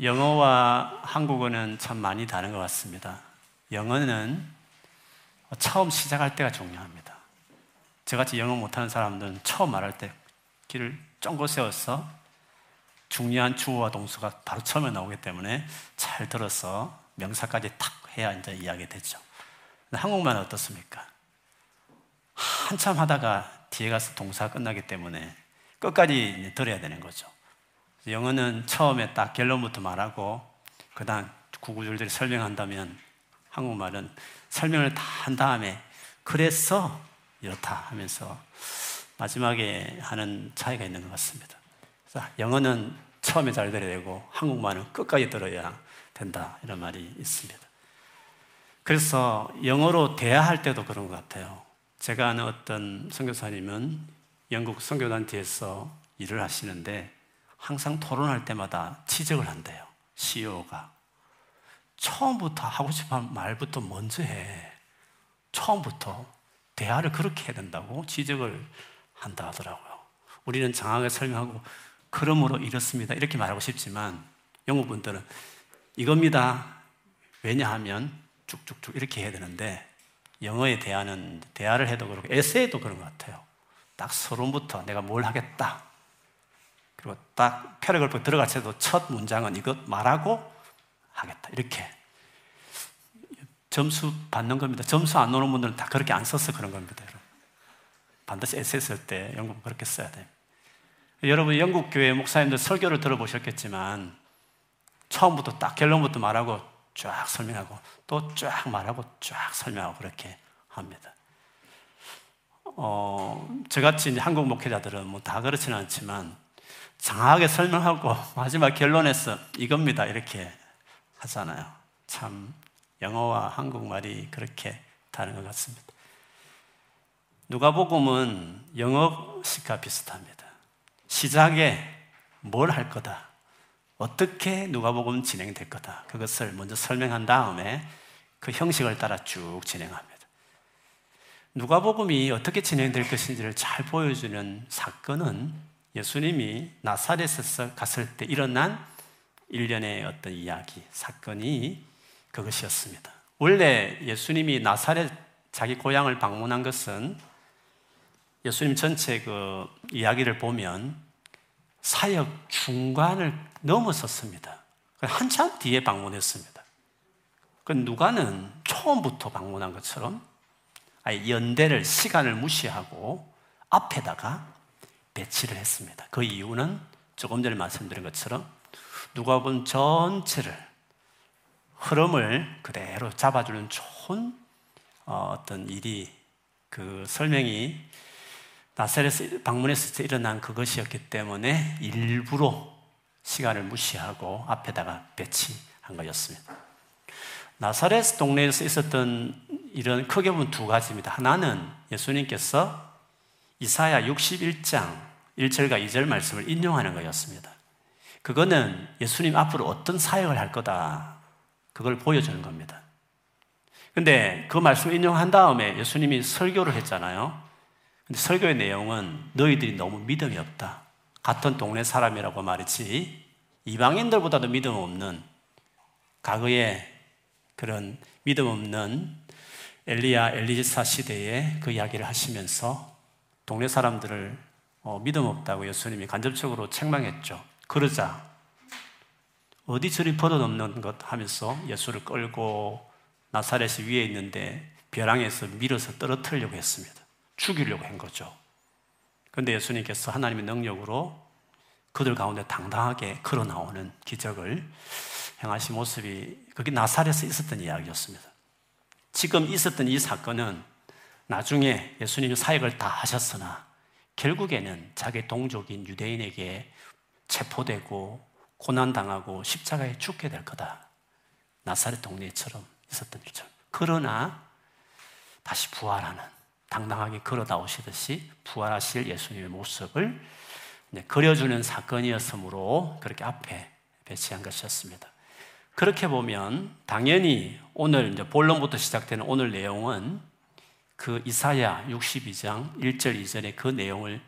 영어와 한국어는 참 많이 다른 것 같습니다. 영어는 처음 시작할 때가 중요합니다. 저같이 영어 못하는 사람들은 처음 말할 때 길을 쫑긋 세워서 중요한 주어와 동수가 바로 처음에 나오기 때문에 잘 들어서 명사까지 탁 해야 이제 이야기 되죠. 한국말은 어떻습니까? 한참 하다가 뒤에 가서 동사가 끝나기 때문에 끝까지 들어야 되는 거죠. 영어는 처음에 딱 결론부터 말하고 그다음 구구절절 설명한다면 한국말은 설명을 다 한 다음에 그래서 이렇다 하면서 마지막에 하는 차이가 있는 것 같습니다. 영어는 처음에 잘 들어야 되고 한국말은 끝까지 들어야 된다 이런 말이 있습니다. 그래서 영어로 대화할 때도 그런 것 같아요. 제가 아는 어떤 선교사님은 영국 선교단체에서 일을 하시는데 항상 토론할 때마다 지적을 한대요. CEO가. 처음부터 하고 싶은 말부터 먼저 해. 처음부터 대화를 그렇게 해야 된다고 지적을 한다 하더라고요. 우리는 장하게 설명하고 그러므로 이렇습니다. 이렇게 말하고 싶지만 영국 분들은 이겁니다. 왜냐하면 쭉쭉쭉 이렇게 해야 되는데 영어에 대하는 대화를 해도 그렇고 에세이도 그런 것 같아요. 딱 서론부터 내가 뭘 하겠다. 그리고 딱 paragraph 들어가서도 첫 문장은 이것 말하고 하겠다. 이렇게 점수 받는 겁니다. 점수 안 오는 분들은 다 그렇게 안 써서 그런 겁니다. 여러분. 반드시 에세이 쓸 때 영국 그렇게 써야 돼요. 여러분 영국 교회 목사님들 설교를 들어보셨겠지만 처음부터 딱 결론부터 말하고 쫙 설명하고 또 쫙 말하고 쫙 설명하고 그렇게 합니다. 어, 저같이 한국 목회자들은 뭐 다 그렇지는 않지만 장하게 설명하고 마지막 결론에서 이겁니다 이렇게 하잖아요. 참 영어와 한국말이 그렇게 다른 것 같습니다. 누가복음은 영어식과 비슷합니다. 시작에 뭘 할 거다. 어떻게 누가복음 진행될 거다. 그것을 먼저 설명한 다음에 그 형식을 따라 쭉 진행합니다. 누가복음이 어떻게 진행될 것인지를 잘 보여주는 사건은 예수님이 나사렛에서 갔을 때 일어난 일련의 어떤 이야기, 사건이 그것이었습니다. 원래 예수님이 나사렛 자기 고향을 방문한 것은 예수님 전체 그 이야기를 보면 사역 중간을 넘어섰습니다. 한참 뒤에 방문했습니다. 그 누가는 처음부터 방문한 것처럼 연대를 시간을 무시하고 앞에다가 배치를 했습니다. 그 이유는 조금 전에 말씀드린 것처럼 누가복음 전체를 흐름을 그대로 잡아주는 좋은 어, 어떤 일이 그 설명이 나사렛에 방문했을 때 일어난 그것이었기 때문에 일부러 시간을 무시하고 앞에다가 배치한 거였습니다. 나사렛 동네에서 있었던 일은 크게 보면 두 가지입니다. 하나는 예수님께서 이사야 61장 1절과 2절 말씀을 인용하는 거였습니다. 그거는 예수님 앞으로 어떤 사역을 할 거다. 그걸 보여주는 겁니다. 근데 그 말씀을 인용한 다음에 예수님이 설교를 했잖아요. 근데 설교의 내용은 너희들이 너무 믿음이 없다. 같은 동네 사람이라고 말했지 이방인들보다도 믿음 없는 과거에 그런 믿음 없는 엘리야 엘리사 시대에 그 이야기를 하시면서 동네 사람들을 어, 믿음 없다고 예수님이 간접적으로 책망했죠. 그러자 어디 저리 버릇없는 것 하면서 예수를 끌고 나사렛 위에 있는데 벼랑에서 밀어서 떨어뜨리려고 했습니다. 죽이려고 한 거죠. 그런데 예수님께서 하나님의 능력으로 그들 가운데 당당하게 걸어 나오는 기적을 행하신 모습이 그게 나사렛에 있었던 이야기였습니다. 지금 있었던 이 사건은 나중에 예수님이 사역을 다 하셨으나 결국에는 자기 동족인 유대인에게 체포되고 고난당하고 십자가에 죽게 될 거다. 나사렛 동네처럼 있었던 일처럼. 그러나 다시 부활하는 당당하게 걸어 나오시듯이 부활하실 예수님의 모습을 그려주는 사건이었으므로 그렇게 앞에 배치한 것이었습니다. 그렇게 보면 당연히 오늘 이제 본론부터 시작되는 오늘 내용은 그 이사야 62장 1절 2절의 그 내용을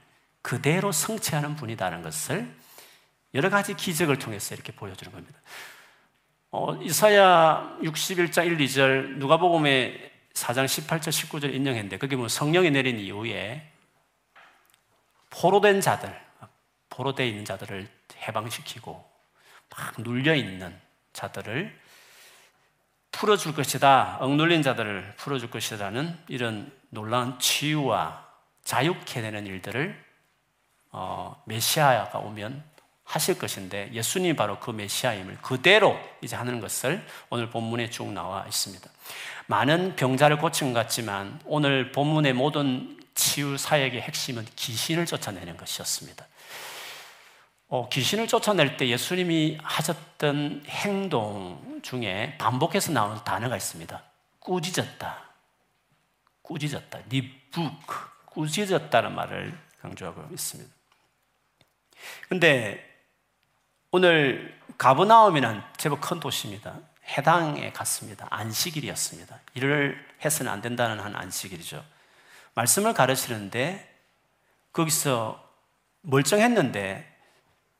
그대로 성취하는 분이다는 것을 여러 가지 기적을 통해서 이렇게 보여주는 겁니다. 어, 이사야 61장 1, 2절 누가복음의 4장 18절 19절 인용했는데 그게 뭐 성령이 내린 이후에 포로된 자들, 포로되어 있는 자들을 해방시키고 막 눌려 있는 자들을 풀어줄 것이다. 억눌린 자들을 풀어줄 것이라는 이런 놀라운 치유와 자유케 되는 일들을 어, 메시아가 오면 하실 것인데 예수님이 바로 그 메시아임을 그대로 이제 하는 것을 오늘 본문에 쭉 나와 있습니다. 많은 병자를 고친 것 같지만 오늘 본문의 모든 치유 사역의 핵심은 귀신을 쫓아내는 것이었습니다. 어, 귀신을 쫓아낼 때 예수님이 하셨던 행동 중에 반복해서 나오는 단어가 있습니다. 꾸짖었다. 꾸짖었다. 리북. 꾸짖었다는 말을 강조하고 있습니다. 근데 오늘 가브나움이는 제법 큰 도시입니다. 해당에 갔습니다. 안식일이었습니다. 일을 해서는 안 된다는 한 안식일이죠. 말씀을 가르치는데 거기서 멀쩡했는데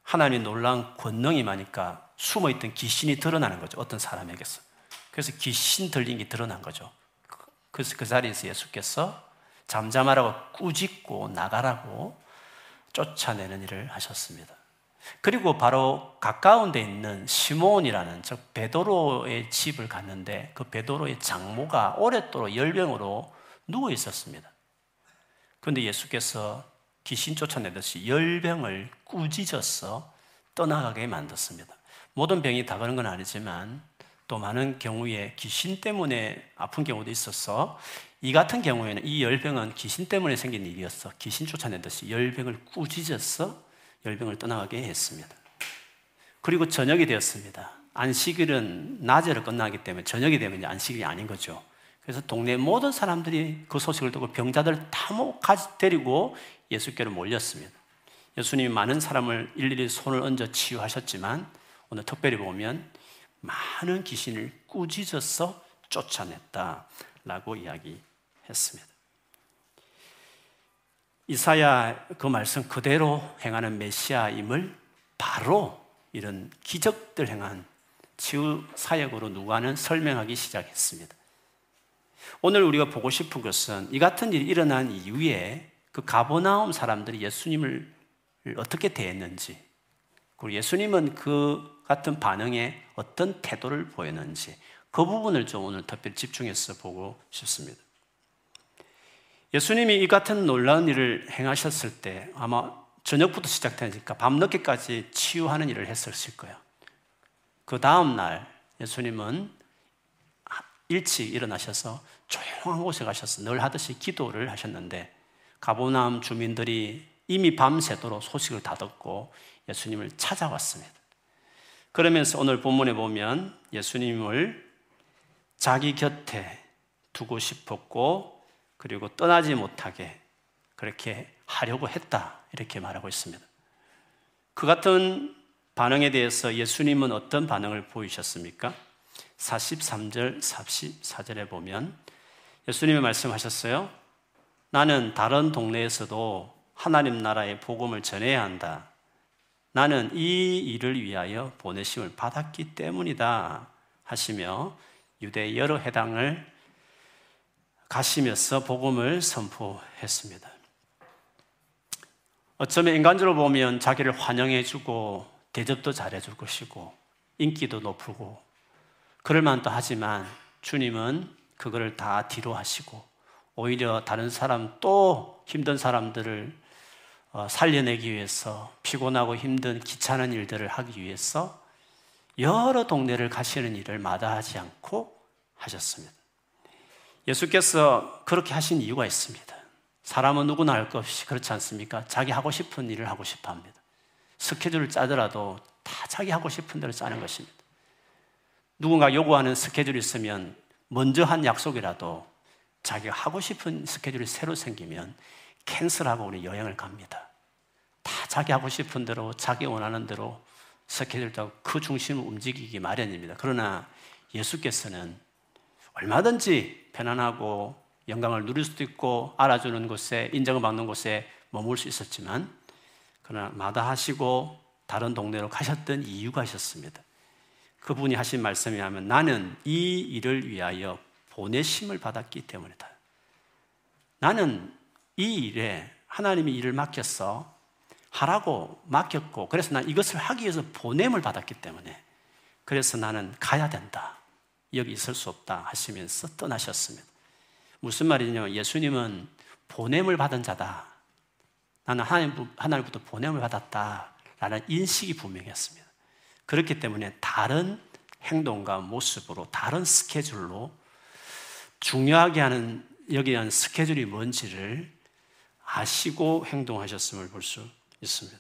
하나님이 놀라운 권능이 많으니까 숨어있던 귀신이 드러나는 거죠. 어떤 사람에게서. 그래서 귀신 들린 게 드러난 거죠. 그래서 그 자리에서 예수께서 잠잠하라고 꾸짖고 나가라고 쫓아내는 일을 하셨습니다. 그리고 바로 가까운 데 있는 시몬이라는 즉 베드로의 집을 갔는데 그 베드로의 장모가 오랫도록 열병으로 누워 있었습니다. 그런데 예수께서 귀신 쫓아내듯이 열병을 꾸짖어서 떠나가게 만들었습니다. 모든 병이 다 그런 건 아니지만 또 많은 경우에 귀신 때문에 아픈 경우도 있어서 이 같은 경우에는 이 열병은 귀신 때문에 생긴 일이었어. 귀신 쫓아내듯이 열병을 꾸짖어서 열병을 떠나가게 했습니다. 그리고 저녁이 되었습니다. 안식일은 낮에로 끝나기 때문에 저녁이 되면 안식일이 아닌 거죠. 그래서 동네 모든 사람들이 그 소식을 듣고 병자들 다 데리고 예수께로 몰렸습니다. 예수님이 많은 사람을 일일이 손을 얹어 치유하셨지만 오늘 특별히 보면 많은 귀신을 꾸짖어서 쫓아냈다라고 이야기했습니다. 이사야 그 말씀 그대로 행하는 메시아임을 바로 이런 기적들 행한 치유 사역으로 누가는 설명하기 시작했습니다. 오늘 우리가 보고 싶은 것은 이 같은 일이 일어난 이후에 그 가보나움 사람들이 예수님을 어떻게 대했는지, 그리고 예수님은 그 같은 반응에 어떤 태도를 보였는지, 그 부분을 좀 오늘 특별히 집중해서 보고 싶습니다. 예수님이 이 같은 놀라운 일을 행하셨을 때 아마 저녁부터 시작되니까 밤늦게까지 치유하는 일을 했었을 거예요. 그 다음 날 예수님은 일찍 일어나셔서 조용한 곳에 가셔서 늘 하듯이 기도를 하셨는데 가보남 주민들이 이미 밤새도록 소식을 다 듣고 예수님을 찾아왔습니다. 그러면서 오늘 본문에 보면 예수님을 자기 곁에 두고 싶었고 그리고 떠나지 못하게 그렇게 하려고 했다. 이렇게 말하고 있습니다. 그 같은 반응에 대해서 예수님은 어떤 반응을 보이셨습니까? 43절, 44절에 보면 예수님이 말씀하셨어요. 나는 다른 동네에서도 하나님 나라의 복음을 전해야 한다. 나는 이 일을 위하여 보내심을 받았기 때문이다. 하시며 유대 여러 해당을 가시면서 복음을 선포했습니다. 어쩌면 인간적으로 보면 자기를 환영해주고 대접도 잘해줄 것이고 인기도 높고 그럴 만도 하지만 주님은 그거를 다 뒤로 하시고 오히려 다른 사람 또 힘든 사람들을 어, 살려내기 위해서 피곤하고 힘든 귀찮은 일들을 하기 위해서 여러 동네를 가시는 일을 마다하지 않고 하셨습니다. 예수께서 그렇게 하신 이유가 있습니다. 사람은 누구나 할 것 없이 그렇지 않습니까? 자기 하고 싶은 일을 하고 싶어 합니다. 스케줄을 짜더라도 다 자기 하고 싶은 대로 짜는 것입니다. 누군가 요구하는 스케줄이 있으면 먼저 한 약속이라도 자기가 하고 싶은 스케줄이 새로 생기면 캔슬하고 우리 여행을 갑니다. 다 자기 하고 싶은 대로 자기 원하는 대로 스케줄 짜고 그 중심을 움직이기 마련입니다. 그러나 예수께서는 얼마든지 편안하고 영광을 누릴 수도 있고 알아주는 곳에 인정을 받는 곳에 머물 수 있었지만 그러나 마다하시고 다른 동네로 가셨던 이유가 있었습니다. 그분이 하신 말씀이 하면 나는 이 일을 위하여 보내심을 받았기 때문이다. 나는 이 일에 하나님이 일을 맡겼어. 하라고 맡겼고, 그래서 난 이것을 하기 위해서 보냄을 받았기 때문에, 그래서 나는 가야 된다. 여기 있을 수 없다. 하시면서 떠나셨습니다. 무슨 말이냐면, 예수님은 보냄을 받은 자다. 나는 하나님, 하나님부터 보냄을 받았다. 라는 인식이 분명했습니다. 그렇기 때문에 다른 행동과 모습으로, 다른 스케줄로 중요하게 하는, 여기한 스케줄이 뭔지를 아시고 행동하셨음을 볼 수 있습니다.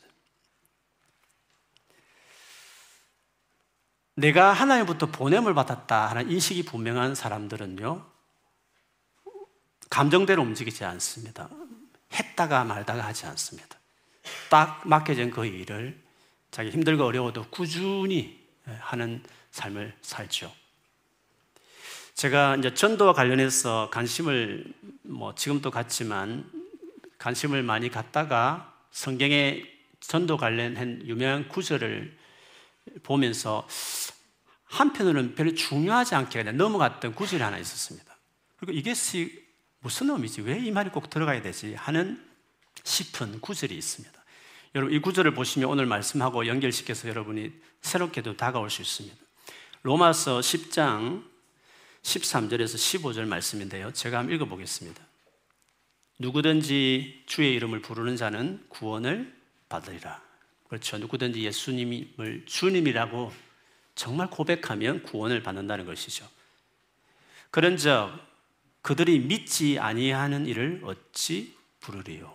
내가 하나님부터 보냄을 받았다 하는 인식이 분명한 사람들은요, 감정대로 움직이지 않습니다. 했다가 말다가 하지 않습니다. 딱 맡겨진 그 일을 자기 힘들고 어려워도 꾸준히 하는 삶을 살죠. 제가 이제 전도와 관련해서 관심을 뭐 지금도 갖지만 관심을 많이 갖다가 성경에 전도 관련한 유명한 구절을 보면서 한편으로는 별로 중요하지 않게 넘어갔던 구절이 하나 있었습니다. 그리고 이게 무슨 의미지? 왜 이 말이 꼭 들어가야 되지? 하는 싶은 구절이 있습니다. 여러분 이 구절을 보시면 오늘 말씀하고 연결시켜서 여러분이 새롭게도 다가올 수 있습니다. 로마서 10장 13절에서 15절 말씀인데요. 제가 한번 읽어보겠습니다. 누구든지 주의 이름을 부르는 자는 구원을 받으리라. 그렇죠. 누구든지 예수님을 주님이라고 정말 고백하면 구원을 받는다는 것이죠. 그런즉 그들이 믿지 아니하는 일을 어찌 부르리요?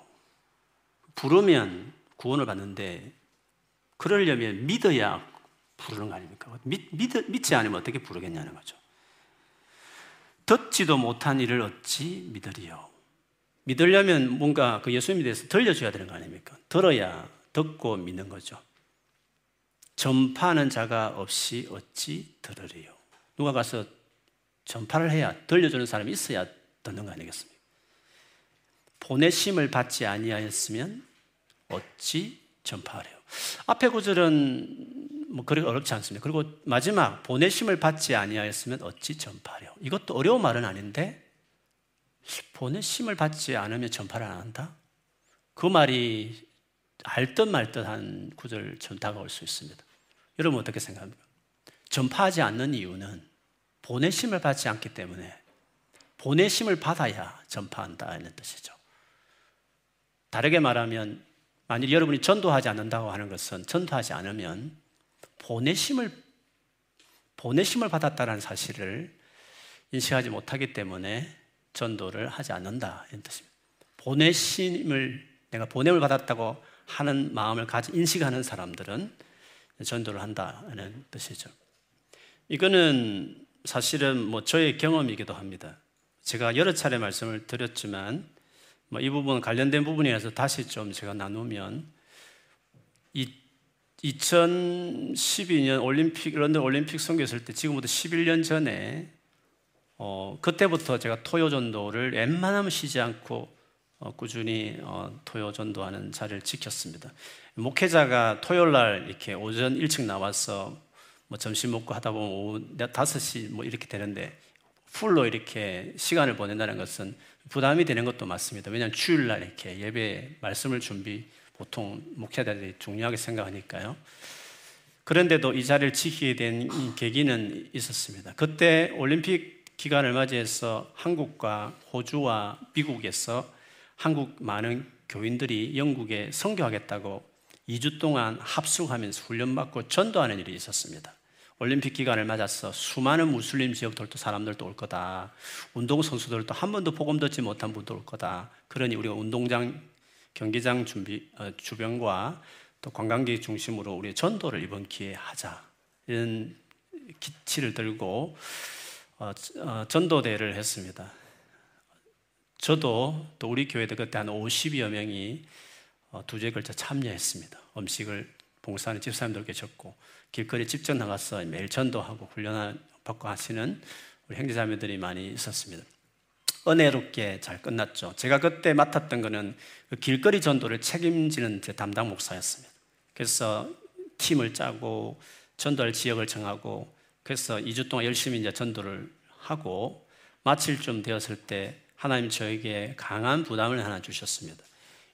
부르면 구원을 받는데 그러려면 믿어야 부르는 거 아닙니까? 믿, 믿, 믿지 않으면 어떻게 부르겠냐는 거죠. 듣지도 못한 일을 어찌 믿으리요? 믿으려면 뭔가 그 예수님에 대해서 들려줘야 되는 거 아닙니까? 들어야 듣고 믿는 거죠. 전파하는 자가 없이 어찌 들으리요? 누가 가서 전파를 해야 들려주는 사람이 있어야 듣는 거 아니겠습니까? 보내심을 받지 아니하였으면 어찌 전파하래요? 앞에 구절은 뭐 그리 어렵지 않습니다. 그리고 마지막 보내심을 받지 아니하였으면 어찌 전파하래요? 이것도 어려운 말은 아닌데 보내심을 받지 않으면 전파를 안 한다? 그 말이 알듯 말듯한 구절처럼 다가올 수 있습니다. 여러분 어떻게 생각합니까? 전파하지 않는 이유는 보내심을 받지 않기 때문에 보내심을 받아야 전파한다 는 뜻이죠. 다르게 말하면 만일 여러분이 전도하지 않는다고 하는 것은 전도하지 않으면 보내심을 보내심을 받았다는 사실을 인식하지 못하기 때문에 전도를 하지 않는다 이런 뜻입니다. 보내심을 내가 보냄을 받았다고 하는 마음을 가지 인식하는 사람들은 전도를 한다는 뜻이죠. 이거는 사실은 뭐 저의 경험이기도 합니다. 제가 여러 차례 말씀을 드렸지만 뭐 이 부분 관련된 부분이라서 다시 좀 제가 나누면 이 2012년 올림픽 런던 올림픽 선교했을 때 지금부터 11년 전에 어, 그때부터 제가 토요 전도를 웬만하면 쉬지 않고 어, 꾸준히 어, 토요 전도하는 자리를 지켰습니다. 목회자가 토요일 날 이렇게 오전 일찍 나와서 뭐 점심 먹고 하다 보면 오후 5시 뭐 이렇게 되는데 풀로 이렇게 시간을 보낸다는 것은 부담이 되는 것도 맞습니다. 왜냐하면 주일날 이렇게 예배 말씀을 준비 보통 목회자들이 중요하게 생각하니까요. 그런데도 이 자리를 지키게 된 계기는 있었습니다. 그때 올림픽 기간을 맞이해서 한국과 호주와 미국에서 한국 많은 교인들이 영국에 선교하겠다고 2주 동안 합숙하면서 훈련받고 전도하는 일이 있었습니다. 올림픽 기간을 맞아서 수많은 무슬림 지역 들도 사람들도 올 거다. 운동선수들도 한 번도 복음 듣지 못한 분도 올 거다. 그러니 우리가 운동장, 경기장 준비, 어, 주변과 또 관광객 중심으로 우리 전도를 이번 기회에 하자. 이런 기치를 들고 어, 어, 전도대를 했습니다. 저도 또 우리 교회도 그때 한 50여 명이 어, 두 주에 걸쳐 참여했습니다. 음식을 봉사하는 집사님들 계셨고 길거리 직접 나가서 매일 전도하고 훈련 받고 하시는 우리 형제자매들이 많이 있었습니다. 은혜롭게 잘 끝났죠. 제가 그때 맡았던 거는 그 길거리 전도를 책임지는 제 담당 목사였습니다. 그래서 팀을 짜고 전도할 지역을 정하고 그래서 2주 동안 열심히 이제 전도를 하고 마칠 좀 되었을 때 하나님 저에게 강한 부담을 하나 주셨습니다.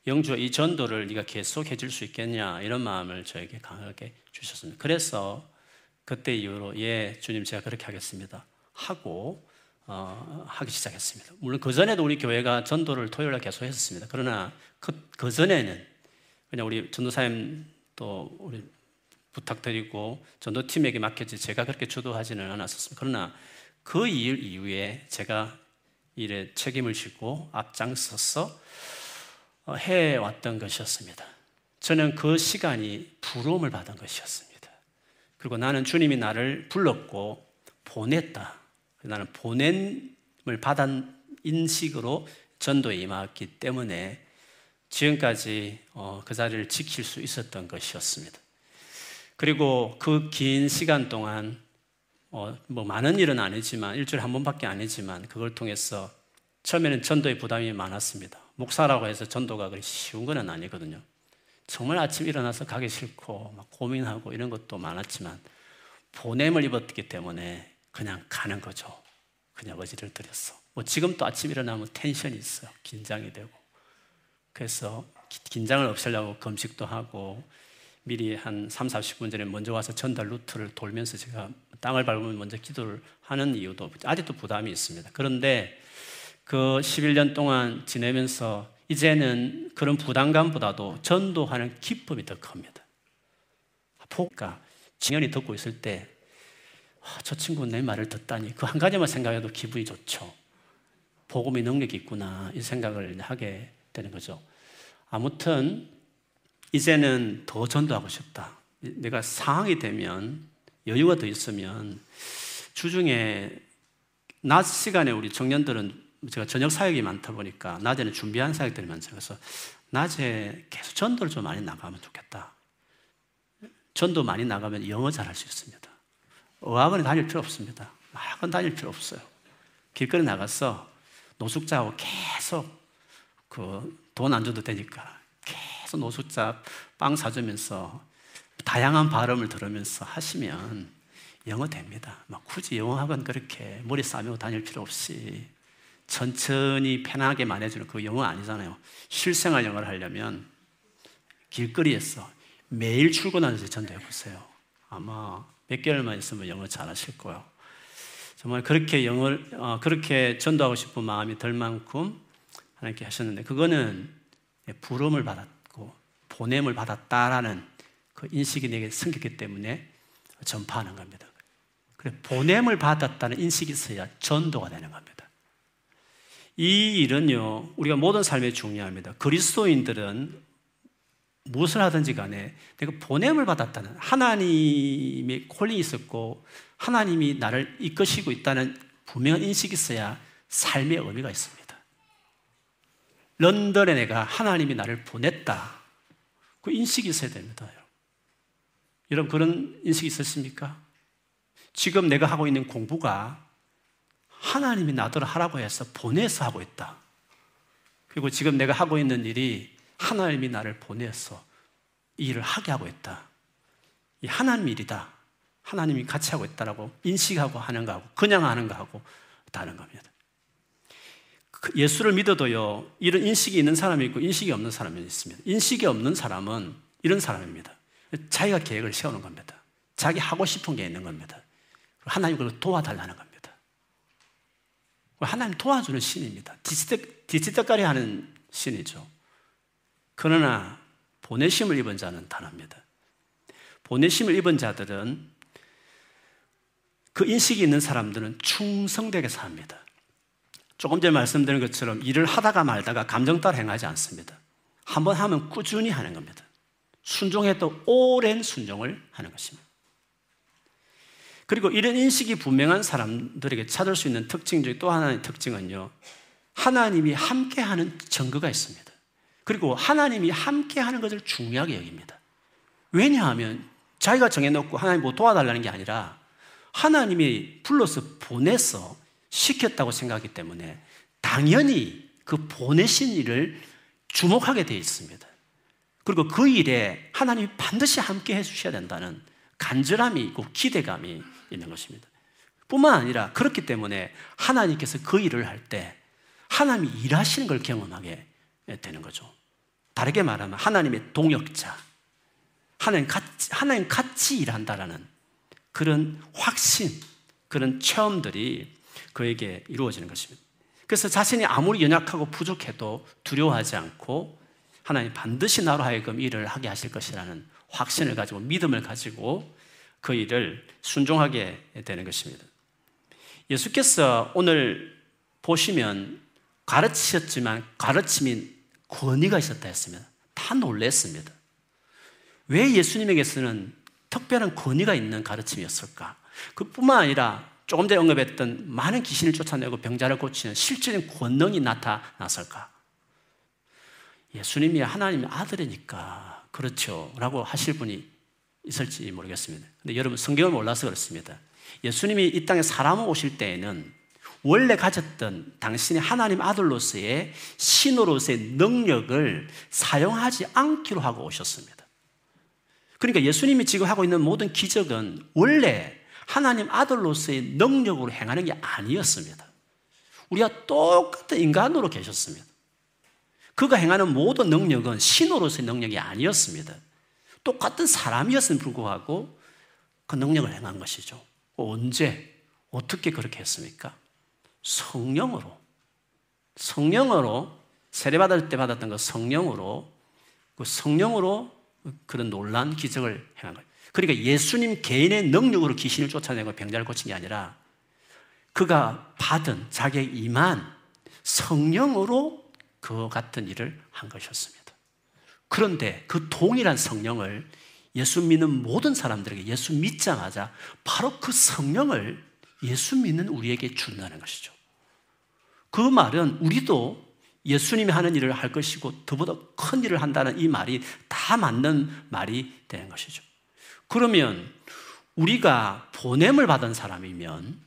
영주 이 전도를 네가 계속 해줄 수 있겠냐 이런 마음을 저에게 강하게 주셨습니다. 그래서 그때 이후로 예 주님 제가 그렇게 하겠습니다 하고 어, 하기 시작했습니다. 물론 그 전에도 우리 교회가 전도를 토요일에 계속 했었습니다. 그러나 그, 그 전에는 그냥 우리 전도사님 또 우리 부탁드리고 전도팀에게 맡겼지 제가 그렇게 주도하지는 않았었습니다. 그러나 그 일 이후에 제가 일에 책임을 지고 앞장서서 어, 해왔던 것이었습니다. 저는 그 시간이 부러움을 받은 것이었습니다. 그리고 나는 주님이 나를 불렀고 보냈다. 나는 보냄을 받은 인식으로 전도에 임했기 때문에 지금까지 어, 그 자리를 지킬 수 있었던 것이었습니다. 그리고 그 긴 시간 동안 어, 뭐 많은 일은 아니지만 일주일에 한 번밖에 아니지만 그걸 통해서 처음에는 전도의 부담이 많았습니다. 목사라고 해서 전도가 그리 쉬운 건 아니거든요. 정말 아침 일어나서 가기 싫고 막 고민하고 이런 것도 많았지만 보냄을 입었기 때문에 그냥 가는 거죠. 그냥 어지를 들였어. 뭐 지금도 아침 일어나면 텐션이 있어요. 긴장이 되고. 그래서 긴장을 없애려고 금식도 하고 미리 한 3, 40분 전에 먼저 와서 전달 루트를 돌면서 제가 땅을 밟으면 먼저 기도를 하는 이유도 아직도 부담이 있습니다. 그런데 그 11년 동안 지내면서 이제는 그런 부담감보다도 전도하는 기쁨이 더 큽니다. 포가 진연이 듣고 있을 때, 아, 저 친구는 내 말을 듣다니 그 한 가지만 생각해도 기분이 좋죠. 복음의 능력이 있구나 이 생각을 하게 되는 거죠. 아무튼 이제는 더 전도하고 싶다. 내가 상황이 되면 여유가 더 있으면 주중에 낮 시간에 우리 청년들은 제가 저녁 사역이 많다 보니까 낮에는 준비한 사역들이 많죠. 그래서 낮에 계속 전도를 좀 많이 나가면 좋겠다. 전도 많이 나가면 영어 잘할 수 있습니다. 어학원 다닐 필요 없습니다. 학원 다닐 필요 없어요. 길거리 나가서 노숙자하고 계속 그 돈 안 줘도 되니까 계속 노숙자 빵 사주면서 다양한 발음을 들으면서 하시면 영어 됩니다. 막 굳이 영어 학원 그렇게 머리 싸매고 다닐 필요 없이 천천히 편하게 말해주는 그 영어 아니잖아요. 실생활 영어를 하려면 길거리에서 매일 출근하면서 전도해 보세요. 아마 몇 개월만 있으면 영어 잘하실 거예요. 정말 그렇게 영어를 어, 그렇게 전도하고 싶은 마음이 들 만큼 하나님께 하셨는데 그거는 부름을 받았고 보냄을 받았다라는 그 인식이 내게 생겼기 때문에 전파하는 겁니다. 그래 보냄을 받았다는 인식이 있어야 전도가 되는 겁니다. 이 일은요 우리가 모든 삶에 중요합니다. 그리스도인들은 무엇을 하든지 간에 내가 보냄을 받았다는 하나님의 콜링이 있었고 하나님이 나를 이끄시고 있다는 분명한 인식이 있어야 삶의 의미가 있습니다. 런던에 내가 하나님이 나를 보냈다. 그 인식이 있어야 됩니다. 여러분, 그런 인식이 있으십니까? 지금 내가 하고 있는 공부가 하나님이 나더러 하라고 해서 보내서 하고 있다. 그리고 지금 내가 하고 있는 일이 하나님이 나를 보내서 이 일을 하게 하고 있다. 이 하나님 일이다. 하나님이 같이 하고 있다라고 인식하고 하는 거하고 그냥 하는 거하고 다른 겁니다. 그 예수를 믿어도요, 이런 인식이 있는 사람이 있고 인식이 없는 사람이 있습니다. 인식이 없는 사람은 이런 사람입니다. 자기가 계획을 세우는 겁니다. 자기 하고 싶은 게 있는 겁니다. 하나님 그걸 도와달라는 겁니다. 하나님 도와주는 신입니다. 뒤치덕거리 하는 신이죠. 그러나 보내심을 입은 자는 다릅니다. 보내심을 입은 자들은 그 인식이 있는 사람들은 충성되게 삽니다. 조금 전에 말씀드린 것처럼 일을 하다가 말다가 감정 따라 행하지 않습니다. 한번 하면 꾸준히 하는 겁니다. 순종해도 오랜 순종을 하는 것입니다. 그리고 이런 인식이 분명한 사람들에게 찾을 수 있는 특징 중에 또 하나의 특징은요. 하나님이 함께하는 증거가 있습니다. 그리고 하나님이 함께 하는 것을 중요하게 여깁니다. 왜냐하면 자기가 정해놓고 하나님 뭐 도와달라는 게 아니라 하나님이 불러서 보내서 시켰다고 생각하기 때문에 당연히 그 보내신 일을 주목하게 되어 있습니다. 그리고 그 일에 하나님이 반드시 함께 해주셔야 된다는 간절함이 있고 기대감이 있는 것입니다. 뿐만 아니라 그렇기 때문에 하나님께서 그 일을 할 때 하나님이 일하시는 걸 경험하게 되는 거죠. 다르게 말하면 하나님의 동역자, 하나님 같이, 하나님 같이 일한다라는 그런 확신, 그런 체험들이 그에게 이루어지는 것입니다. 그래서 자신이 아무리 연약하고 부족해도 두려워하지 않고 하나님 반드시 나로 하여금 일을 하게 하실 것이라는 확신을 가지고 믿음을 가지고 그 일을 순종하게 되는 것입니다. 예수께서 오늘 보시면 가르치셨지만 가르침이 권위가 있었다 했으면 다 놀랬습니다. 왜 예수님에게서는 특별한 권위가 있는 가르침이었을까? 그뿐만 아니라 조금 전에 언급했던 많은 귀신을 쫓아내고 병자를 고치는 실질적인 권능이 나타났을까? 예수님이 하나님의 아들이니까 그렇죠. 라고 하실 분이 있을지 모르겠습니다. 근데 여러분 성경을 몰라서 그렇습니다. 예수님이 이 땅에 사람 오실 때에는 원래 가졌던 당신의 하나님 아들로서의 신으로서의 능력을 사용하지 않기로 하고 오셨습니다. 그러니까 예수님이 지금 하고 있는 모든 기적은 원래 하나님 아들로서의 능력으로 행하는 게 아니었습니다. 우리가 똑같은 인간으로 계셨습니다. 그가 행하는 모든 능력은 신으로서의 능력이 아니었습니다. 똑같은 사람이었음에 불구하고 그 능력을 행한 것이죠. 언제, 어떻게 그렇게 했습니까? 성령으로. 성령으로, 세례받을 때 받았던 그 성령으로, 그 성령으로 그런 놀란 기적을 행한 거예요. 그러니까 예수님 개인의 능력으로 귀신을 쫓아내고 병자를 고친 게 아니라 그가 받은 자기의 임한 성령으로 그 같은 일을 한 것이었습니다. 그런데 그 동일한 성령을 예수 믿는 모든 사람들에게 예수 믿자마자 바로 그 성령을 예수 믿는 우리에게 준다는 것이죠. 그 말은 우리도 예수님이 하는 일을 할 것이고 더보다 큰 일을 한다는 이 말이 다 맞는 말이 되는 것이죠. 그러면 우리가 보냄을 받은 사람이면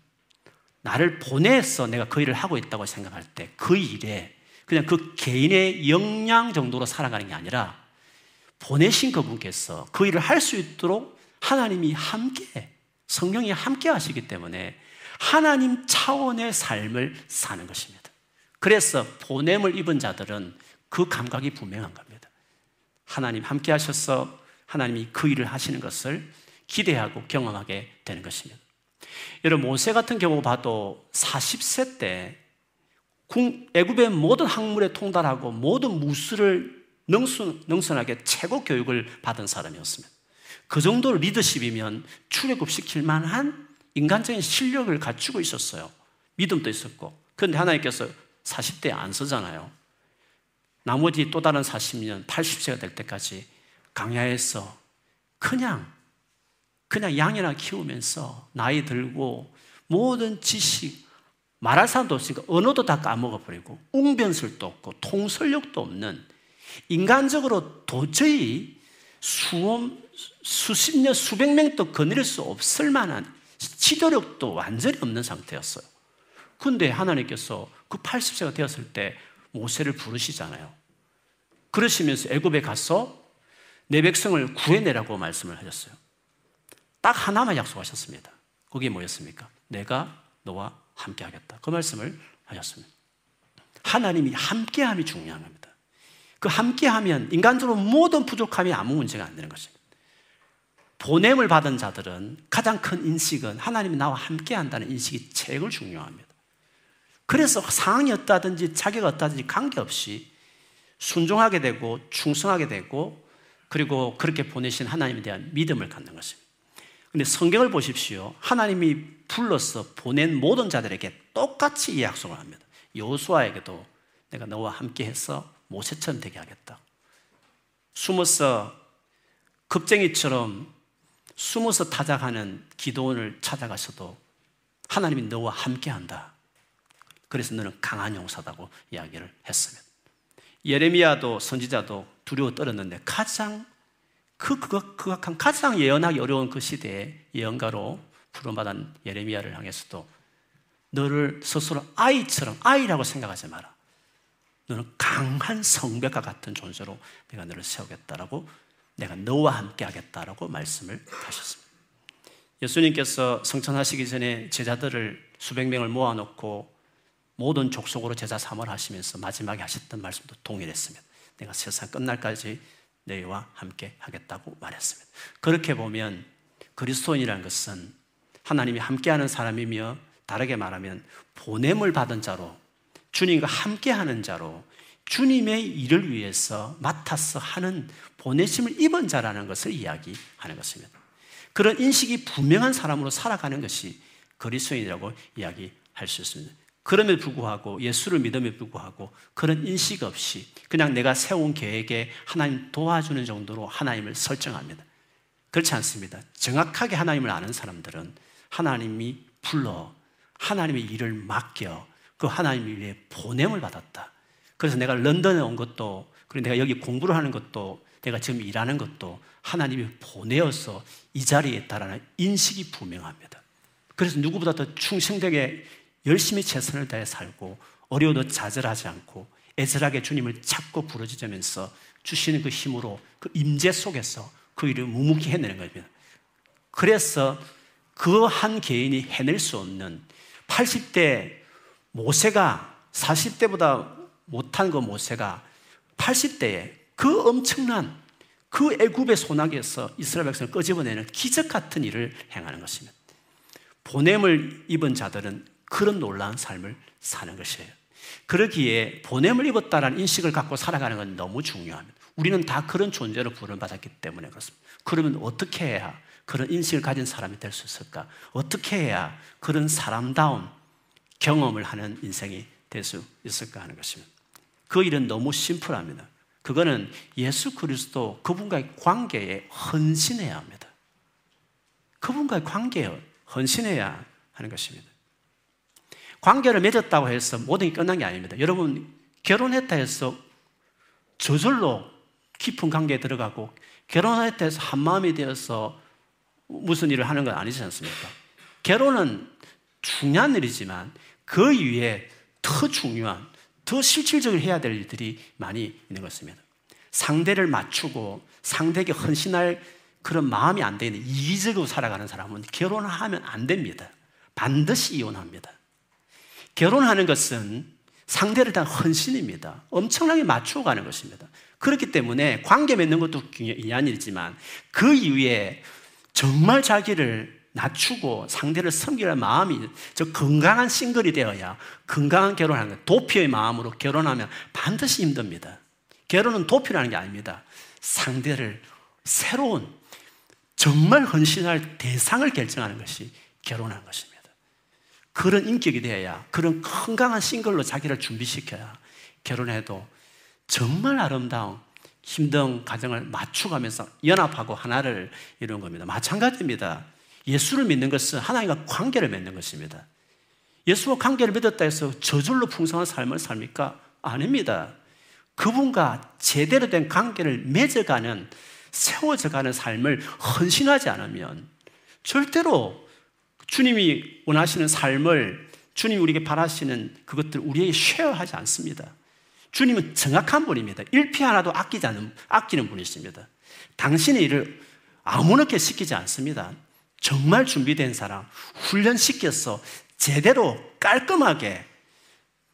나를 보내서 내가 그 일을 하고 있다고 생각할 때 그 일에 그냥 그 개인의 역량 정도로 살아가는 게 아니라 보내신 그분께서 그 일을 할 수 있도록 하나님이 함께, 성령이 함께 하시기 때문에 하나님 차원의 삶을 사는 것입니다. 그래서 보냄을 입은 자들은 그 감각이 분명한 겁니다. 하나님 함께 하셔서 하나님이 그 일을 하시는 것을 기대하고 경험하게 되는 것입니다. 여러분, 모세 같은 경우 봐도 40세 때 애굽의 모든 학문에 통달하고 모든 무술을 능순, 능선하게 최고 교육을 받은 사람이었습니다. 그 정도 리더십이면 출애굽 시킬 만한 인간적인 실력을 갖추고 있었어요. 믿음도 있었고. 그런데 하나님께서 40대에 안 서잖아요. 나머지 또 다른 40년, 80세가 될 때까지 강야에서 그냥, 그냥 양이나 키우면서 나이 들고 모든 지식, 말할 사람도 없으니까 언어도 다 까먹어버리고 웅변술도 없고 통솔력도 없는 인간적으로 도저히 수험, 수십 년, 수백 명도 거느릴 수 없을 만한 지도력도 완전히 없는 상태였어요. 근데 하나님께서 그 80세가 되었을 때 모세를 부르시잖아요. 그러시면서 애굽에 가서 내 백성을 구해내라고 말씀을 하셨어요. 딱 하나만 약속하셨습니다. 그게 뭐였습니까? 내가 너와 함께 하겠다. 그 말씀을 하셨습니다. 하나님이 함께함이 중요한 겁니다. 그 함께하면 인간적으로 모든 부족함이 아무 문제가 안 되는 것입니다. 보냄을 받은 자들은 가장 큰 인식은 하나님이 나와 함께 한다는 인식이 제일 중요합니다. 그래서 상황이 어떠든지 자기가 어떠든지 관계없이 순종하게 되고 충성하게 되고 그리고 그렇게 보내신 하나님에 대한 믿음을 갖는 것입니다. 근데 성경을 보십시오. 하나님이 불러서 보낸 모든 자들에게 똑같이 이 약속을 합니다. 여수아에게도 내가 너와 함께 해서 모세처럼 되게 하겠다. 숨어서 급쟁이처럼 숨어서 타작하는 기도원을 찾아가서도 하나님이 너와 함께 한다. 그래서 너는 강한 용사다고 이야기를 했습니다. 예레미야도 선지자도 두려워 떨었는데 가장 그 극악한 가장 예언하기 어려운 그 시대에 예언가로 부름받은 예레미야를 향해서도 너를 스스로 아이처럼 아이라고 생각하지 마라. 너는 강한 성벽과 같은 존재로 내가 너를 세우겠다라고 내가 너와 함께 하겠다라고 말씀을 하셨습니다. 예수님께서 성천하시기 전에 제자들을 수백 명을 모아놓고 모든 족속으로 제자 삼을 하시면서 마지막에 하셨던 말씀도 동일했습니다. 내가 세상 끝날까지 너희와 함께 하겠다고 말했습니다. 그렇게 보면 그리스도인이라는 것은 하나님이 함께하는 사람이며 다르게 말하면 보냄을 받은 자로 주님과 함께하는 자로 주님의 일을 위해서 맡아서 하는 보내심을 입은 자라는 것을 이야기하는 것입니다. 그런 인식이 분명한 사람으로 살아가는 것이 그리스도인이라고 이야기할 수 있습니다. 그럼에도 불구하고 예수를 믿음에 불구하고 그런 인식 없이 그냥 내가 세운 계획에 하나님 도와주는 정도로 하나님을 설정합니다. 그렇지 않습니다. 정확하게 하나님을 아는 사람들은 하나님이 불러 하나님의 일을 맡겨 그 하나님을 위해 보냄을 받았다. 그래서 내가 런던에 온 것도 그리고 내가 여기 공부를 하는 것도 내가 지금 일하는 것도 하나님이 보내어서 이 자리에 있다라는 인식이 분명합니다. 그래서 누구보다 더 충성되게 열심히 최선을 다해 살고 어려워도 좌절하지 않고 애절하게 주님을 찾고 부르짖으면서 주시는 그 힘으로 그 임재 속에서 그 일을 묵묵히 해내는 겁니다. 그래서 그 한 개인이 해낼 수 없는 80대 모세가 40대보다 못한 그 모세가 80대에 그 엄청난 그 애굽의 소나기에서 이스라엘 백성을 끄집어내는 기적 같은 일을 행하는 것입니다. 보냄을 입은 자들은 그런 놀라운 삶을 사는 것이에요. 그러기에 보냄을 입었다는 인식을 갖고 살아가는 건 너무 중요합니다. 우리는 다 그런 존재로 부름받았기 때문에 그렇습니다. 그러면 어떻게 해야 그런 인식을 가진 사람이 될 수 있을까? 어떻게 해야 그런 사람다운 경험을 하는 인생이 될 수 있을까 하는 것입니다. 그 일은 너무 심플합니다. 그거는 예수 그리스도 그분과의 관계에 헌신해야 합니다. 그분과의 관계에 헌신해야 하는 것입니다. 관계를 맺었다고 해서 모든 게 끝난 게 아닙니다. 여러분, 결혼했다 해서 저절로 깊은 관계에 들어가고 결혼했다 해서 한 마음이 되어서 무슨 일을 하는 건 아니지 않습니까? 결혼은 중요한 일이지만 그 이후에 더 중요한, 더 실질적으로 해야 될 일들이 많이 있는 것입니다. 상대를 맞추고 상대에게 헌신할 그런 마음이 안 되는 이기적으로 살아가는 사람은 결혼을 하면 안 됩니다. 반드시 이혼합니다. 결혼하는 것은 상대를 대한 헌신입니다. 엄청나게 맞추어 가는 것입니다. 그렇기 때문에 관계 맺는 것도 중요한 일이지만 그 이후에 정말 자기를 낮추고 상대를 섬기는 마음이 저 건강한 싱글이 되어야 건강한 결혼하는 거예요. 도피의 마음으로 결혼하면 반드시 힘듭니다. 결혼은 도피라는 게 아닙니다. 상대를 새로운 정말 헌신할 대상을 결정하는 것이 결혼하는 것입니다. 그런 인격이 되어야 그런 건강한 싱글로 자기를 준비시켜야 결혼해도 정말 아름다운 힘든 가정을 맞춰가면서 연합하고 하나를 이루는 겁니다. 마찬가지입니다. 예수를 믿는 것은 하나님과 관계를 맺는 것입니다. 예수와 관계를 맺었다 해서 저절로 풍성한 삶을 삽니까? 아닙니다. 그분과 제대로 된 관계를 맺어가는, 세워져가는 삶을 헌신하지 않으면 절대로 주님이 원하시는 삶을 주님이 우리에게 바라시는 그것들 우리에게 쉐어하지 않습니다. 주님은 정확한 분입니다. 일피 하나도 아끼지 않는, 아끼는 분이십니다. 당신의 일을 아무렇게 시키지 않습니다. 정말 준비된 사람, 훈련시켜서 제대로 깔끔하게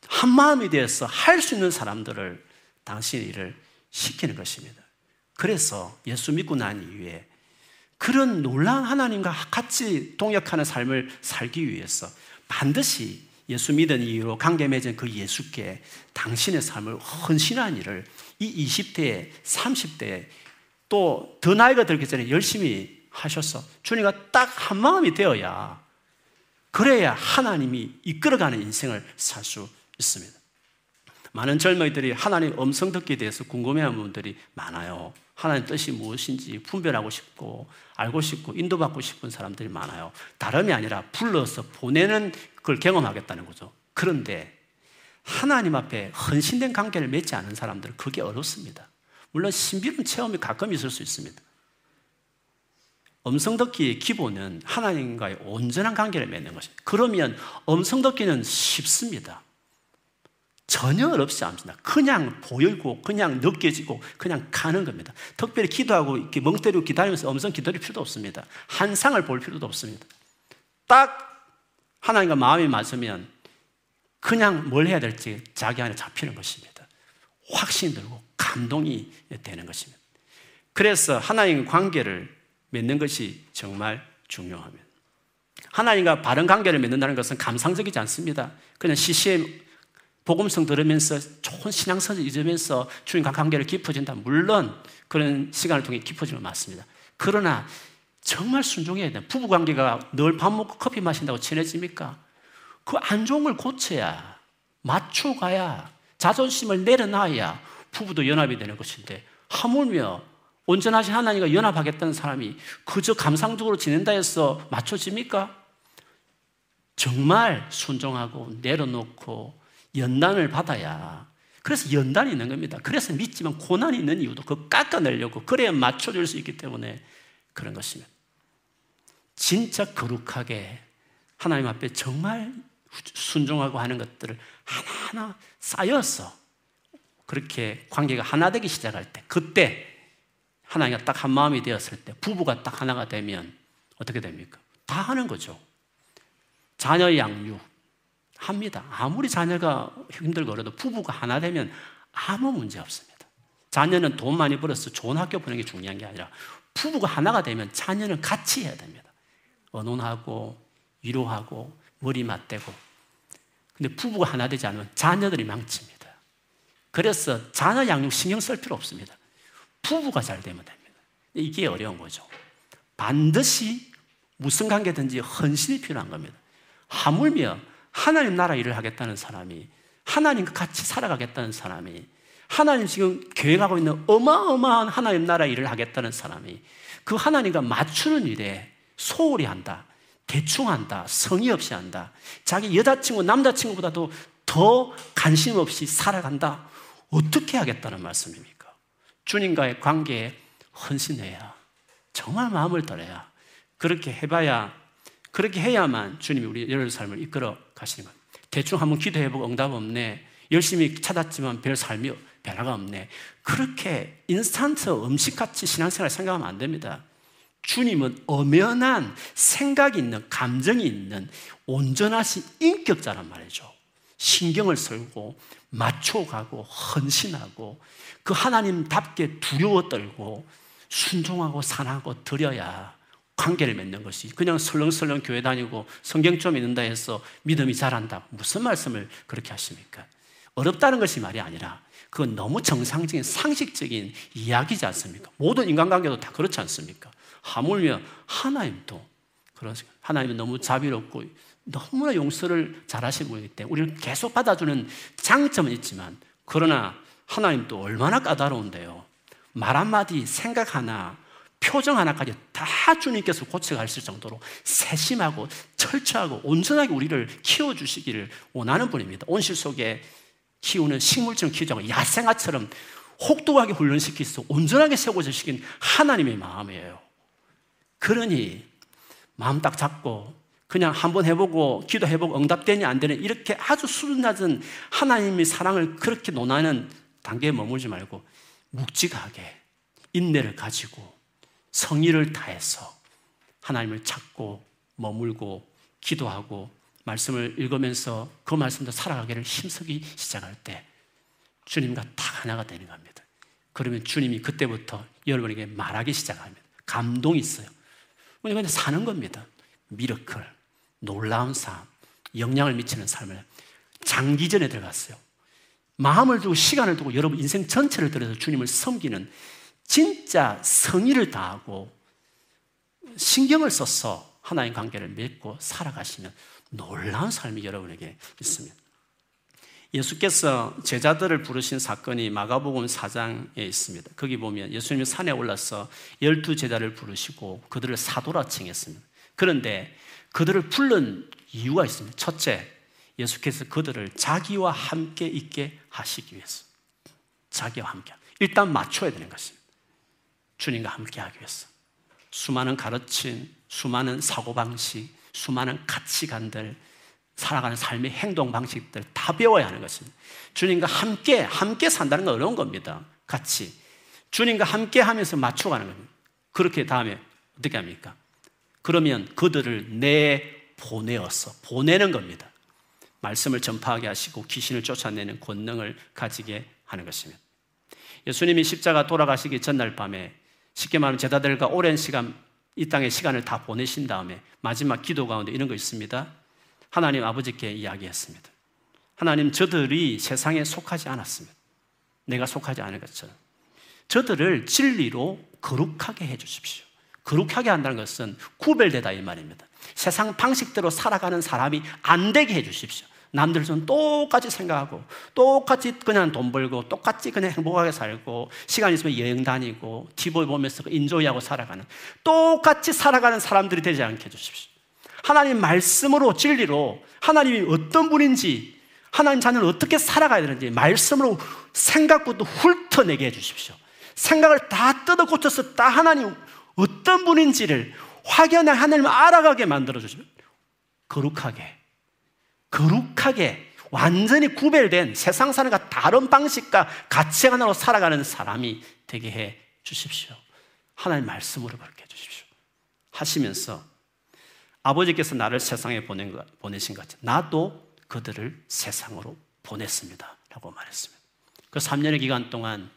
한 마음이 되어서 할 수 있는 사람들을 당신의 일을 시키는 것입니다. 그래서 예수 믿고 난 이후에 그런 놀라운 하나님과 같이 동역하는 삶을 살기 위해서 반드시 예수 믿은 이유로 관계 맺은 그 예수께 당신의 삶을 헌신한 일을 이 20대, 30대 또더 나이가 들기 전에 열심히 하셔서 주님과 딱 한 마음이 되어야 그래야 하나님이 이끌어가는 인생을 살 수 있습니다. 많은 젊은이들이 하나님 음성 듣기에 대해서 궁금해하는 분들이 많아요. 하나님 뜻이 무엇인지 분별하고 싶고 알고 싶고 인도받고 싶은 사람들이 많아요. 다름이 아니라 불러서 보내는 걸 경험하겠다는 거죠. 그런데 하나님 앞에 헌신된 관계를 맺지 않은 사람들은 그게 어렵습니다. 물론 신비로운 체험이 가끔 있을 수 있습니다. 음성 듣기의 기본은 하나님과의 온전한 관계를 맺는 것입니다. 그러면 음성 듣기는 쉽습니다. 전혀 어렵지 않습니다. 그냥 보이고, 그냥 느껴지고, 그냥 가는 겁니다. 특별히 기도하고 이렇게 멍 때리고 기다리면서 엄청 기다릴 필요도 없습니다. 한상을 볼 필요도 없습니다. 딱 하나님과 마음이 맞으면 그냥 뭘 해야 될지 자기 안에 잡히는 것입니다. 확신이 들고 감동이 되는 것입니다. 그래서 하나님 관계를 맺는 것이 정말 중요합니다. 하나님과 바른 관계를 맺는다는 것은 감상적이지 않습니다. 그냥 CCM 복음성 들으면서 좋은 신앙성을 잊으면서 주님과 관계를 깊어진다. 물론 그런 시간을 통해 깊어지는 맞습니다. 그러나 정말 순종해야 돼. 부부 관계가 늘 밥 먹고 커피 마신다고 친해집니까? 그 안 좋은 걸 고쳐야, 맞춰가야, 자존심을 내려놔야 부부도 연합이 되는 것인데, 하물며 온전하신 하나님과 연합하겠다는 사람이 그저 감상적으로 지낸다 해서 맞춰집니까? 정말 순종하고 내려놓고 연단을 받아야 그래서 연단이 있는 겁니다. 그래서 믿지만 고난이 있는 이유도 그 깎아내려고 그래야 맞춰줄 수 있기 때문에 그런 것입니다. 진짜 거룩하게 하나님 앞에 정말 순종하고 하는 것들을 하나하나 쌓여서 그렇게 관계가 하나 되기 시작할 때 그때 하나님과 딱 한 마음이 되었을 때 부부가 딱 하나가 되면 어떻게 됩니까? 다 하는 거죠. 자녀 양육 합니다. 아무리 자녀가 힘들고 도 부부가 하나 되면 아무 문제 없습니다. 자녀는 돈 많이 벌어서 좋은 학교 보내는 게 중요한 게 아니라 부부가 하나가 되면 자녀는 같이 해야 됩니다. 언론하고 위로하고 머리 맞대고 근데 부부가 하나 되지 않으면 자녀들이 망칩니다. 그래서 자녀 양육 신경 쓸 필요 없습니다. 부부가 잘 되면 됩니다. 이게 어려운 거죠. 반드시 무슨 관계든지 헌신이 필요한 겁니다. 하물며 하나님 나라 일을 하겠다는 사람이 하나님과 같이 살아가겠다는 사람이 하나님 지금 계획하고 있는 어마어마한 하나님 나라 일을 하겠다는 사람이 그 하나님과 맞추는 일에 소홀히 한다. 대충 한다. 성의 없이 한다. 자기 여자친구, 남자친구보다도 더 관심 없이 살아간다. 어떻게 하겠다는 말씀입니까? 주님과의 관계에 헌신해야 정말 마음을 들어야 그렇게 해봐야 그렇게 해야만 주님이 우리 여러 삶을 이끌어 가시는 겁니다. 대충 한번 기도해보고 응답 없네. 열심히 찾았지만 별 삶이 변화가 없네. 그렇게 인스턴트 음식같이 신앙생활 생각하면 안 됩니다. 주님은 엄연한 생각이 있는, 감정이 있는 온전하신 인격자란 말이죠. 신경을 쓰고 맞춰가고 헌신하고 그 하나님답게 두려워 떨고 순종하고 산하고 드려야 관계를 맺는 것이 그냥 설렁설렁 교회 다니고 성경 좀 읽는다 해서 믿음이 자란다. 무슨 말씀을 그렇게 하십니까? 어렵다는 것이 말이 아니라 그건 너무 정상적인 상식적인 이야기지 않습니까? 모든 인간관계도 다 그렇지 않습니까? 하물며 하나님도 그렇습니다. 하나님은 너무 자비롭고 너무나 용서를 잘하신 분이기 때문에 우리를 계속 받아주는 장점은 있지만 그러나 하나님도 얼마나 까다로운데요. 말 한마디, 생각 하나, 표정 하나까지 다 주님께서 고쳐가실 정도로 세심하고 철저하고 온전하게 우리를 키워주시기를 원하는 분입니다. 온실 속에 키우는 식물처럼 키우지 않고 야생아처럼 혹독하게 훈련시키서 온전하게 세워주시긴 하나님의 마음이에요. 그러니 마음 딱 잡고 그냥 한번 해보고 기도해보고 응답되니 안 되는 이렇게 아주 수준 낮은 하나님의 사랑을 그렇게 논하는 단계에 머물지 말고 묵직하게 인내를 가지고 성의를 다해서 하나님을 찾고 머물고 기도하고 말씀을 읽으면서 그 말씀도 살아가기를 힘쓰기 시작할 때 주님과 딱 하나가 되는 겁니다. 그러면 주님이 그때부터 여러분에게 말하기 시작합니다. 감동이 있어요. 그냥 사는 겁니다. 미러클, 놀라운 삶, 영향을 미치는 삶을 장기전에 들어갔어요. 마음을 두고 시간을 두고 여러분 인생 전체를 들여서 주님을 섬기는 진짜 성의를 다하고 신경을 써서 하나님 관계를 맺고 살아가시면 놀라운 삶이 여러분에게 있습니다. 예수께서 제자들을 부르신 사건이 마가복음 4장에 있습니다. 거기 보면 예수님이 산에 올라서 열두 제자를 부르시고 그들을 사도라 칭했습니다. 그런데 그들을 부른 이유가 있습니다. 첫째, 예수께서 그들을 자기와 함께 있게 하시기 위해서. 자기와 함께. 일단 맞춰야 되는 것입니다. 주님과 함께 하기 위해서. 수많은 가르침, 수많은 사고방식, 수많은 가치관들, 살아가는 삶의 행동 방식들 다 배워야 하는 것입니다. 주님과 함께, 함께 산다는 건 어려운 겁니다. 같이. 주님과 함께 하면서 맞춰가는 겁니다. 그렇게 다음에 어떻게 합니까? 그러면 그들을 내 보내어서 보내는 겁니다. 말씀을 전파하게 하시고 귀신을 쫓아내는 권능을 가지게 하는 것입니다. 예수님이 십자가 돌아가시기 전날 밤에 쉽게 말하면 제자들과 오랜 시간 이 땅의 시간을 다 보내신 다음에 마지막 기도 가운데 이런 거 있습니다. 하나님 아버지께 이야기했습니다. 하나님 저들이 세상에 속하지 않았습니다. 내가 속하지 않은 것처럼 저들을 진리로 거룩하게 해 주십시오. 거룩하게 한다는 것은 구별되다 이 말입니다. 세상 방식대로 살아가는 사람이 안 되게 해 주십시오. 남들처럼 똑같이 생각하고 똑같이 그냥 돈 벌고 똑같이 그냥 행복하게 살고 시간 있으면 여행 다니고 TV 보면서 인조이하고 살아가는 똑같이 살아가는 사람들이 되지 않게 해 주십시오. 하나님 말씀으로 진리로 하나님이 어떤 분인지 하나님 자녀는 어떻게 살아가야 되는지 말씀으로 생각부터 훑어내게 해 주십시오. 생각을 다 뜯어 고쳐서 다 하나님 어떤 분인지를 확연하게 하나님을 알아가게 만들어 주십시오. 거룩하게 거룩하게 완전히 구별된 세상 사람과 다른 방식과 가치관으로 살아가는 사람이 되게 해 주십시오. 하나님 말씀으로 그렇게 해 주십시오. 하시면서 아버지께서 나를 세상에 보낸 것, 보내신 것 같이 나도 그들을 세상으로 보냈습니다. 라고 말했습니다. 그 3년의 기간 동안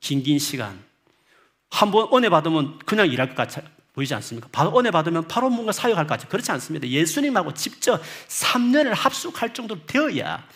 긴긴 시간 한 번 은혜 받으면 그냥 일할 것 같이 보이지 않습니까? 은혜 받으면 바로 뭔가 사역할 것 같죠. 그렇지 않습니다. 예수님하고 직접 3년을 합숙할 정도로 되어야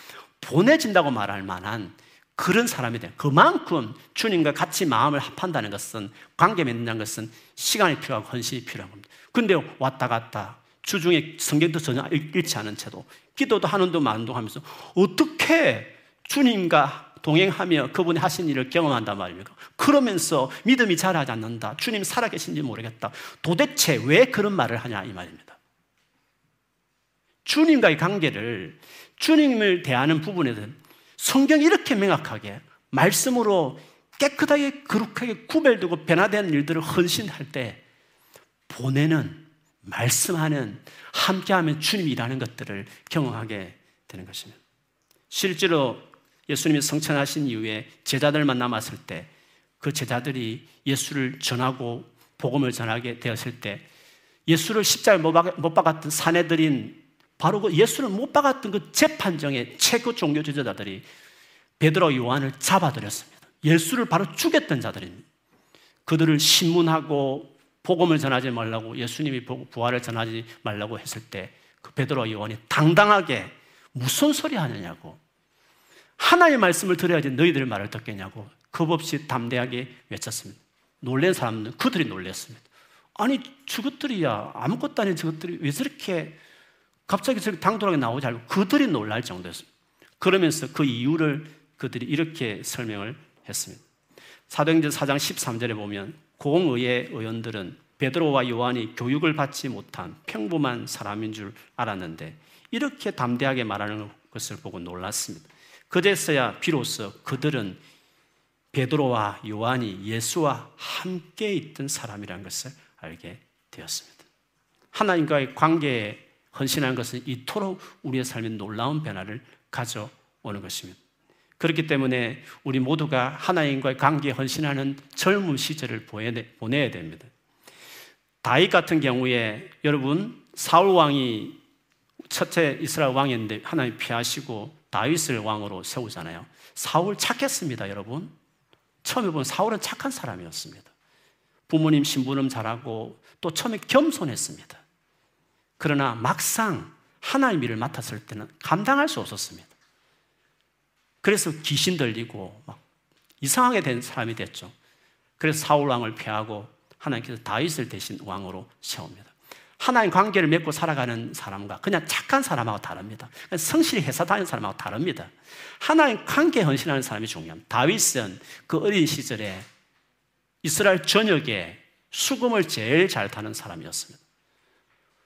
보내진다고 말할 만한 그런 사람이 돼. 그만큼 주님과 같이 마음을 합한다는 것은 관계 맺는다는 것은 시간이 필요하고 헌신이 필요한 겁니다. 근데 왔다 갔다 주중에 성경도 전혀 읽지 않은 채도 기도도 하는 동 마는 동 하면서 어떻게 주님과 동행하며 그분이 하신 일을 경험한단 말입니까? 그러면서 믿음이 자라지 않는다. 주님 살아계신지 모르겠다. 도대체 왜 그런 말을 하냐 이 말입니다. 주님과의 관계를 주님을 대하는 부분에는 성경이 이렇게 명확하게 말씀으로 깨끗하게 거룩하게 구별되고 변화된 일들을 헌신할 때 보내는 말씀하는 함께하면 주님이 일하는 것들을 경험하게 되는 것입니다. 실제로 예수님이 성천하신 이후에 제자들만 남았을 때 그 제자들이 예수를 전하고 복음을 전하게 되었을 때 예수를 십자가에 못 박았던 사내들인 바로 그 예수를 못 박았던 그 재판정의 최고 종교 지도자들이 베드로 요한을 잡아들였습니다. 예수를 바로 죽였던 자들입니다. 그들을 신문하고 복음을 전하지 말라고 예수님이 부활을 전하지 말라고 했을 때 그 베드로 요한이 당당하게 무슨 소리 하느냐고 하나의 말씀을 들어야지 너희들 말을 듣겠냐고 겁없이 담대하게 외쳤습니다. 놀란 사람은 그들이 놀랐습니다. 아니 저것들이야 아무것도 아닌 저것들이 왜 저렇게 갑자기 저렇게 당돌하게 나오지 않고 그들이 놀랄 정도였습니다. 그러면서 그 이유를 그들이 이렇게 설명을 했습니다. 사도행전 4장 13절에 보면 공의의 의원들은 베드로와 요한이 교육을 받지 못한 평범한 사람인 줄 알았는데 이렇게 담대하게 말하는 것을 보고 놀랐습니다. 그제서야 비로소 그들은 베드로와 요한이 예수와 함께 있던 사람이라는 것을 알게 되었습니다. 하나님과의 관계에 헌신한 것은 이토록 우리의 삶에 놀라운 변화를 가져오는 것입니다. 그렇기 때문에 우리 모두가 하나님과의 관계에 헌신하는 젊은 시절을 보내야 됩니다. 다윗 같은 경우에 여러분 사울 왕이 첫째 이스라엘 왕이었는데 하나님 피하시고 다윗을 왕으로 세우잖아요. 사울 착했습니다, 여러분. 처음에 보면 사울은 착한 사람이었습니다. 부모님 신부름 잘하고 또 처음에 겸손했습니다. 그러나 막상 하나님 일을 맡았을 때는 감당할 수 없었습니다. 그래서 귀신 들리고 막 이상하게 된 사람이 됐죠. 그래서 사울 왕을 피하고 하나님께서 다윗을 대신 왕으로 세웁니다. 하나님 관계를 맺고 살아가는 사람과 그냥 착한 사람하고 다릅니다. 성실히 회사 다니는 사람하고 다릅니다. 하나님 관계 헌신하는 사람이 중요합니다. 다윗은 그 어린 시절에 이스라엘 전역에 수금을 제일 잘 타는 사람이었습니다.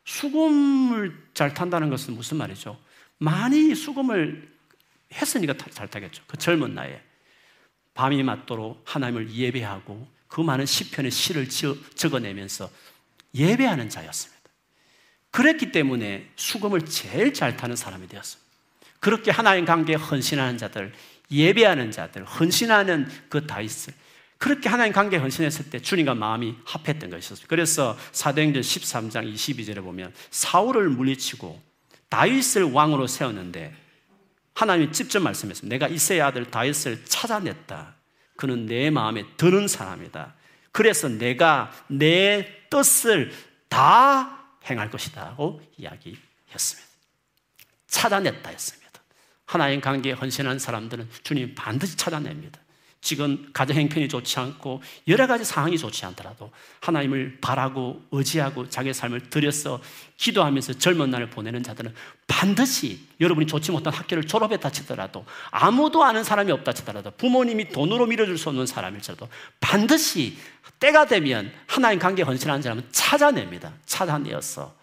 수금을 잘 탄다는 것은 무슨 말이죠? 많이 수금을 했으니까 잘 타겠죠. 그 젊은 나이에. 밤이 맞도록 하나님을 예배하고 그 많은 시편의 시를 적어내면서 예배하는 자였습니다. 그랬기 때문에 수금을 제일 잘 타는 사람이 되었습니다. 그렇게 하나님 관계에 헌신하는 자들, 예배하는 자들, 헌신하는 그 다윗을 그렇게 하나님 관계에 헌신했을 때 주님과 마음이 합했던 것이었어요. 그래서 사도행전 13장 22절에 보면 사울을 물리치고 다윗을 왕으로 세웠는데 하나님이 직접 말씀했습니다. 내가 이세의 아들 다윗을 찾아냈다. 그는 내 마음에 드는 사람이다. 그래서 내가 내 뜻을 다 행할 것이다고 이야기했습니다. 찾아냈다 했습니다. 하나님 관계에 헌신한 사람들은 주님 반드시 찾아냅니다. 지금 가정 행편이 좋지 않고 여러 가지 상황이 좋지 않더라도 하나님을 바라고 의지하고 자기의 삶을 들여서 기도하면서 젊은 날을 보내는 자들은 반드시 여러분이 좋지 못한 학교를 졸업했다 치더라도 아무도 아는 사람이 없다 치더라도 부모님이 돈으로 밀어줄 수 없는 사람일지라도 반드시 때가 되면 하나님 관계에 헌신하는 사람은 찾아냅니다. 찾아내어서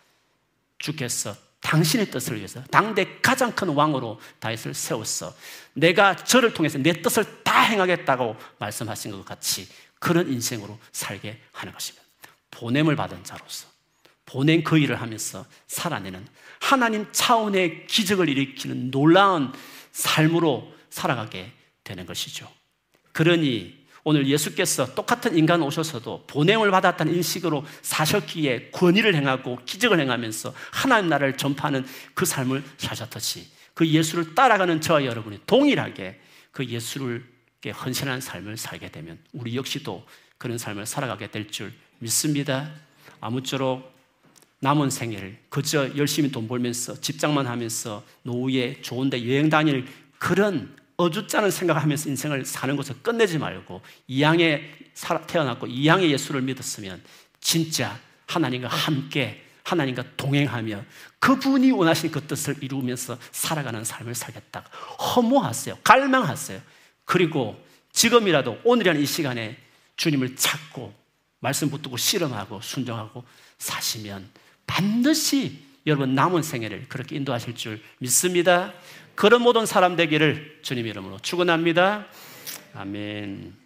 주께서 당신의 뜻을 위해서 당대 가장 큰 왕으로 다윗을 세웠어. 내가 저를 통해서 내 뜻을 다 행하겠다고 말씀하신 것 같이 그런 인생으로 살게 하는 것입니다. 보냄을 받은 자로서 보낸 그 일을 하면서 살아내는 하나님 차원의 기적을 일으키는 놀라운 삶으로 살아가게 되는 것이죠. 그러니 오늘 예수께서 똑같은 인간 오셔서도 보냄을 받았다는 인식으로 사셨기에 권위를 행하고 기적을 행하면서 하나님 나라를 전파하는 그 삶을 사셨듯이 그 예수를 따라가는 저와 여러분이 동일하게 그 예수를 헌신하는 삶을 살게 되면 우리 역시도 그런 삶을 살아가게 될 줄 믿습니다. 아무쪼록 남은 생애를 그저 열심히 돈 벌면서 직장만 하면서 노후에 좋은데 여행 다닐 그런 어줍잖은 생각하면서 인생을 사는 것을 끝내지 말고 이양에 태어났고 이양의 예수를 믿었으면 진짜 하나님과 함께 하나님과 동행하며 그분이 원하신 그 뜻을 이루면서 살아가는 삶을 살겠다. 허무하세요. 갈망하세요. 그리고 지금이라도 오늘이라는 이 시간에 주님을 찾고 말씀 붙들고 실험하고 순종하고 사시면 반드시 여러분 남은 생애를 그렇게 인도하실 줄 믿습니다. 그런 모든 사람 되기를 주님 이름으로 축원합니다. 아멘.